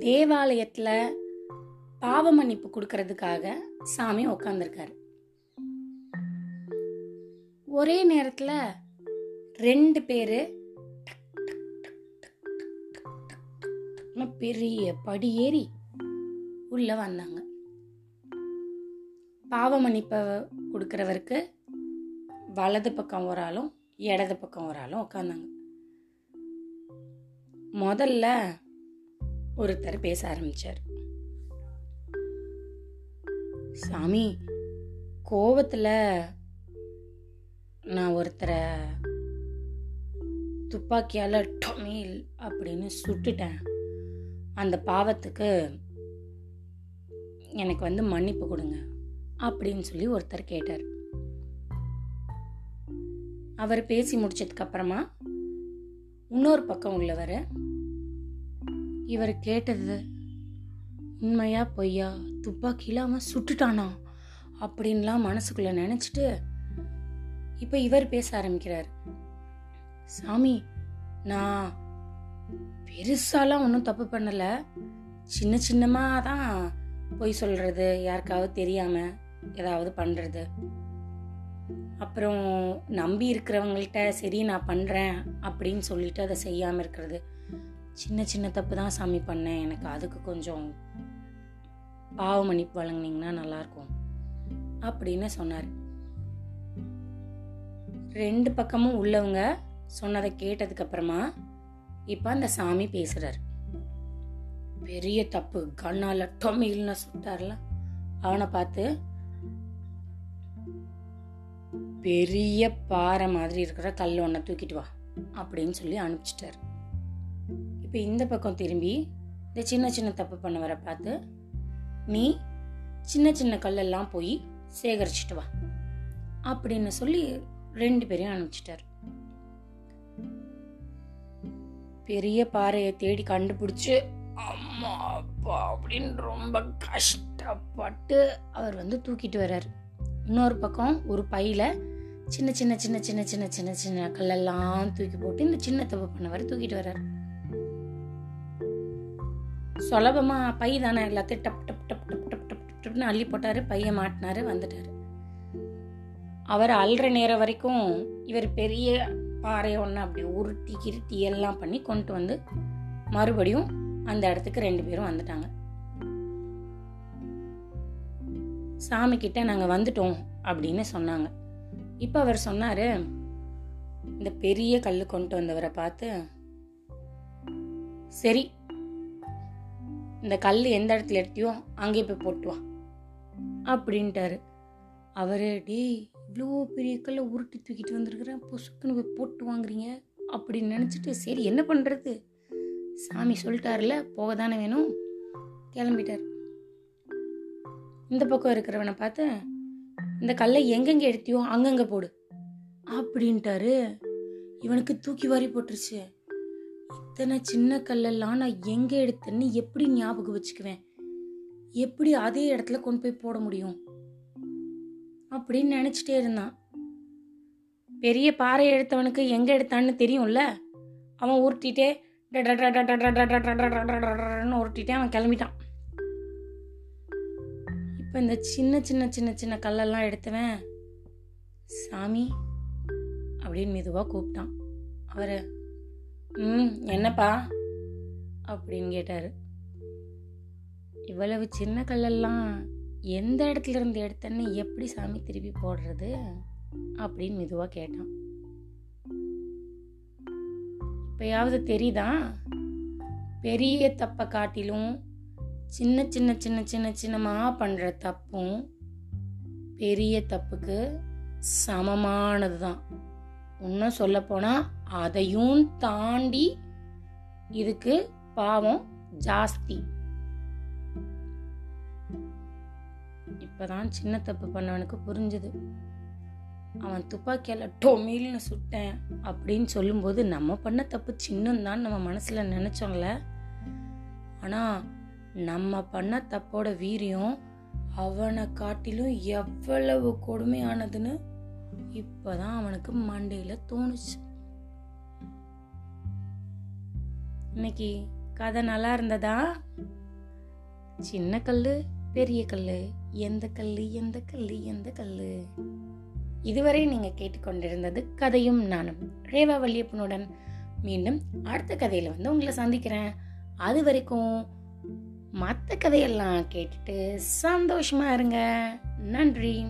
தேவாலயத்தில் பாவ மன்னிப்பு கொடுக்கறதுக்காக சாமி உட்காந்துருக்காரு ஒரே நேரத்தில் ரெண்டு பேர் பெரிய படியேறி உள்ள வந்தாங்க. பாவ மன்னிப்பை கொடுக்குறவருக்கு வலது பக்கம் ஒரு ஆளும் இடது பக்கம் ஒரு ஆளும் உட்காந்தாங்க முதல்ல ஒருத்தர் பேச ஆரம்பிச்சார். சாமி கோவத்தில் நான் ஒருத்தரை துப்பாக்கியால் டொமேல் அப்படின்னு சுட்டுட்டேன். அந்த பாவத்துக்கு எனக்கு வந்து மன்னிப்பு கொடுங்க அப்படின்னு சொல்லி ஒருத்தர் கேட்டார். அவர் பேசி முடிச்சதுக்கப்புறமா இன்னொரு பக்கம் உள்ளவர் இவர் கேட்டது உண்மையா பொய்யா? துப்பாக்கி அவன் சுட்டுட்டானா? அப்படின்லாம் மனசுக்குள்ள நினைச்சிட்டு இப்ப இவர் பேச ஆரம்பிக்கிறார். சாமி நான் பெருசாலாம் ஒன்றும் தப்பு பண்ணல. சின்ன சின்னமா தான் பொய் சொல்றது யாருக்காவது தெரியாம ஏதாவது பண்றது. அப்புறம் நம்பி இருக்கிறவங்கள்ட்ட சரி நான் பண்றேன் அப்படின்னு சொல்லிட்டு அதை செய்யாம இருக்கிறது. சின்ன சின்ன தப்பு தான் சாமி பண்ணேன். எனக்கு அதுக்கு கொஞ்சம் பாவ மன்னிப்பு வழங்குனீங்கன்னா நல்லாயிருக்கும் அப்படின்னு சொன்னார். ரெண்டு பக்கமும் உள்ளவங்க சொன்னதை கேட்டதுக்கு அப்புறமா அந்த சாமி பேசுகிறார் பெரிய தப்பு கண்ணால் டொமில்னு சுட்டார்ல. அவனை பார்த்து பெரிய பாறை மாதிரி இருக்கிற கல் ஒன்றை தூக்கிட்டு வா அப்படின்னு சொல்லி அனுப்பிச்சிட்டாரு. இப்போ இந்த பக்கம் திரும்பி இந்த சின்ன சின்ன தப்பு பண்ணவரை பார்த்து நீ சின்ன சின்ன கல்லெல்லாம் போய் சேகரிச்சிட்டு வா அப்படின்னு சொல்லி ரெண்டு பேரையும் அனுப்பிச்சிட்டாரு. பெரிய பாறையை தேடி கண்டுபிடிச்சு அம்மா அப்பா அப்படின்னு ரொம்ப கஷ்டப்பட்டு அவர் வந்து தூக்கிட்டு வர்றாரு. இன்னொரு பக்கம் ஒரு பையில சின்ன சின்ன சின்ன சின்ன சின்ன சின்ன சின்ன கல்லெல்லாம் தூக்கி போட்டு இந்த சின்ன தப்பு பண்ணவர் தூக்கிட்டு வர்றாரு. சுலபமாக பை தானே எல்லாத்தையும் டப் டப் டப் டப் டப் டப் டப்னு அள்ளி போட்டார் பையை மாட்டினாரு வந்துட்டார். அவர் அல்ற நேரம் வரைக்கும் இவர் பெரிய பாறையை ஒன்று அப்படி உருட்டி கிருட்டி எல்லாம் பண்ணி கொண்டு வந்து மறுபடியும் அந்த இடத்துக்கு ரெண்டு பேரும் வந்துட்டாங்க. சாமி கிட்ட நாங்கள் வந்துட்டோம் அப்படின்னு சொன்னாங்க. இப்போ அவர் சொன்னார் இந்த பெரிய கல் கொண்டு வந்தவரை பார்த்து சரி இந்த கல் எந்த இடத்துல எடுத்தியோ அங்கே போய் போட்டு வா. அப்படின்ட்டாரு. அவரு டேய் இவ்வளோ பெரிய கல்லை உருட்டி தூக்கிட்டு வந்திருக்கிறேன் பொசுக்குன்னு போய் போட்டு வாங்குறீங்க. அப்படின்னு நினச்சிட்டு சரி என்ன பண்ணுறது சாமி சொல்லிட்டார்ல போக தானே வேணும். கிளம்பிட்டார். இந்த பக்கம் இருக்கிறவனை பார்த்து இந்த கல்லை எங்கெங்கே எடுத்தியோ அங்கங்கே போடு. அப்படின்ட்டாரு. இவனுக்கு தூக்கி வாரி போட்டுருச்சு. இத்தனை சின்ன கல்லெல்லாம் நான் எங்க எடுத்தேன்னு எப்படி ஞாபகம் வச்சுக்குவேன் எப்படி அதே இடத்துல கொண்டு போய் போட முடியும் அப்படின்னு நினைச்சிட்டே இருந்தான் பெரிய பாறை எடுத்தவனுக்கு எங்க எடுத்தான்னு தெரியும்ல அவன் உருட்டிட்டே உருட்டிட்டே அவன் கிளம்பிட்டான் இப்ப இந்த சின்ன சின்ன சின்ன சின்ன கல்லெல்லாம் எடுத்தவன் சாமி அப்படின்னு மெதுவா கூப்பிட்டான் அவரை ம் என்னப்பா? அப்படின்னு கேட்டார். இவ்வளவு சின்ன கல்லெல்லாம் எந்த இடத்துல இருந்து எடுத்தேன்னு எப்படி சாமி திருப்பி போடுறது அப்படின்னு மெதுவாக கேட்டான். இப்பயாவது தெரியுதா? பெரிய தப்பை காட்டிலும் சின்ன சின்ன சின்ன சின்ன சின்னமாக பண்ணுற தப்பும் பெரிய தப்புக்கு சமமானது தான் இன்னும் சொல்லப்போனால் அதையும் தாண்டி இதுக்கு பாவம் ஜாஸ்தி. இப்பதான் சின்ன தப்பு பண்ணவனுக்கு புரிஞ்சுது. அவன் துப்பாக்கியால டொமில்னு சுட்டேன் அப்படின்னு சொல்லும்போது நம்ம பண்ண தப்பு சின்னம்தான் நம்ம மனசுல நினைச்சோம்ல. ஆனா நம்ம பண்ண தப்போட வீரியம் அவனை காட்டிலும் எவ்வளவு கொடுமையானதுன்னு இப்பதான் அவனுக்கு மண்டையில தோணுச்சு. இன்னைக்கு கதை நல்லா இருந்ததா? சின்ன கல் பெரிய கல் எந்த கல் எந்த கல் எந்த கல் இதுவரை நீங்கள் கேட்டுக்கொண்டிருந்தது கதையும் நானும் ரேவா வல்லியப்பனுடன். மீண்டும் அடுத்த கதையில் வந்து உங்களை சந்திக்கிறேன். அது வரைக்கும் மற்ற கதையெல்லாம் கேட்டுட்டு சந்தோஷமா இருங்க. நன்றி.